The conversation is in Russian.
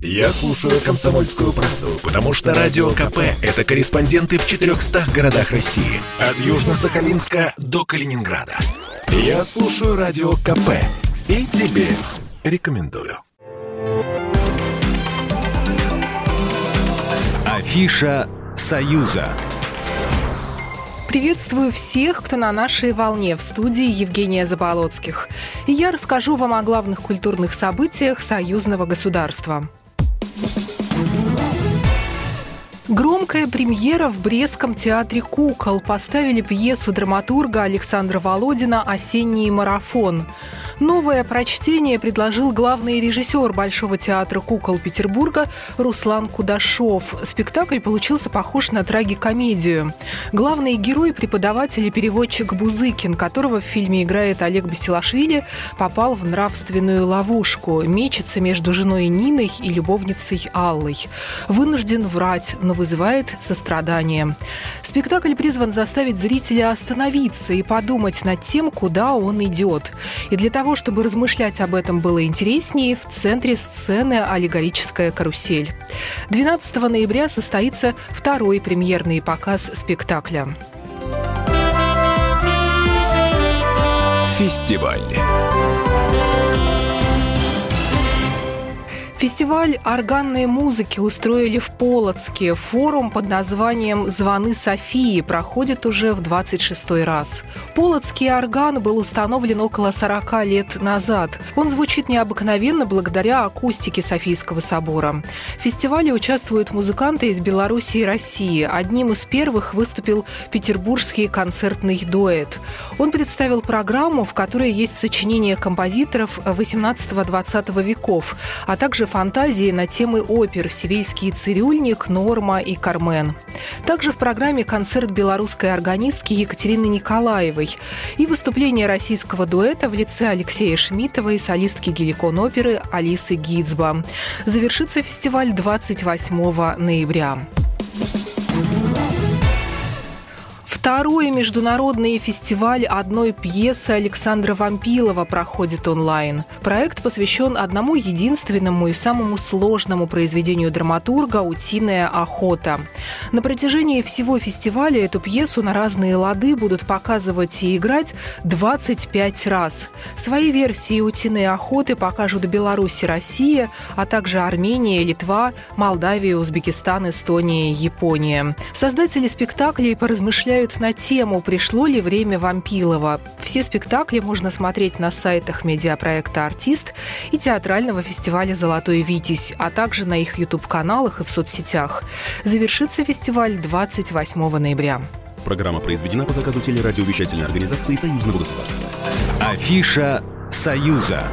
Я слушаю «Комсомольскую правду», потому что «Радио КП» — это корреспонденты в 400 городах России. От Южно-Сахалинска до Калининграда. Я слушаю «Радио КП» и тебе рекомендую. Афиша «Союза». Приветствую всех, кто на нашей волне в студии Евгения Заболоцких. И я расскажу вам о главных культурных событиях союзного государства. Громкая премьера в Брестском театре «Кукол». Поставили пьесу драматурга Александра Володина «Осенний марафон». Новое прочтение предложил главный режиссер Большого театра кукол Петербурга Руслан Кудашов. Спектакль получился похож на трагикомедию. Главный герой – преподаватель и переводчик Бузыкин, которого в фильме играет Олег Басилашвили, попал в нравственную ловушку. Мечется между женой Ниной и любовницей Аллой. Вынужден врать, но вызывает сострадание. Спектакль призван заставить зрителя остановиться и подумать над тем, куда он идет. И для того, чтобы размышлять об этом было интереснее, в центре сцены аллегорическая карусель. 12 ноября состоится второй премьерный показ спектакля. Фестиваль. Фестиваль органной музыки устроили в Полоцке. Форум под названием «Звоны Софии» проходит уже в 26 раз. Полоцкий орган был установлен около 40 лет назад. Он звучит необыкновенно благодаря акустике Софийского собора. В фестивале участвуют музыканты из Беларуси и России. Одним из первых выступил петербургский концертный дуэт. Он представил программу, в которой есть сочинения композиторов 18-20 веков, а также фантазии на темы опер «Сивейский цирюльник», «Норма» и «Кармен». Также в программе концерт белорусской органистки Екатерины Николаевой и выступление российского дуэта в лице Алексея Шмитова и солистки геликон оперы Алисы Гидзба. Завершится фестиваль 28 ноября. Второй международный фестиваль одной пьесы Александра Вампилова проходит онлайн. Проект посвящен одному единственному и самому сложному произведению драматурга «Утиная охота». На протяжении всего фестиваля эту пьесу на разные лады будут показывать и играть 25 раз. Свои версии «Утиной охоты» покажут Беларусь и Россия, а также Армения, Литва, Молдавия, Узбекистан, Эстония Япония. Создатели спектаклей поразмышляют на тему «Пришло ли время Вампилова?». Все спектакли можно смотреть на сайтах медиапроекта «Артист» и театрального фестиваля «Золотой Витязь», а также на их YouTube-каналах и в соцсетях. Завершится фестиваль 28 ноября. Программа произведена по заказу телерадиовещательной организации Союзного государства. Афиша «Союза».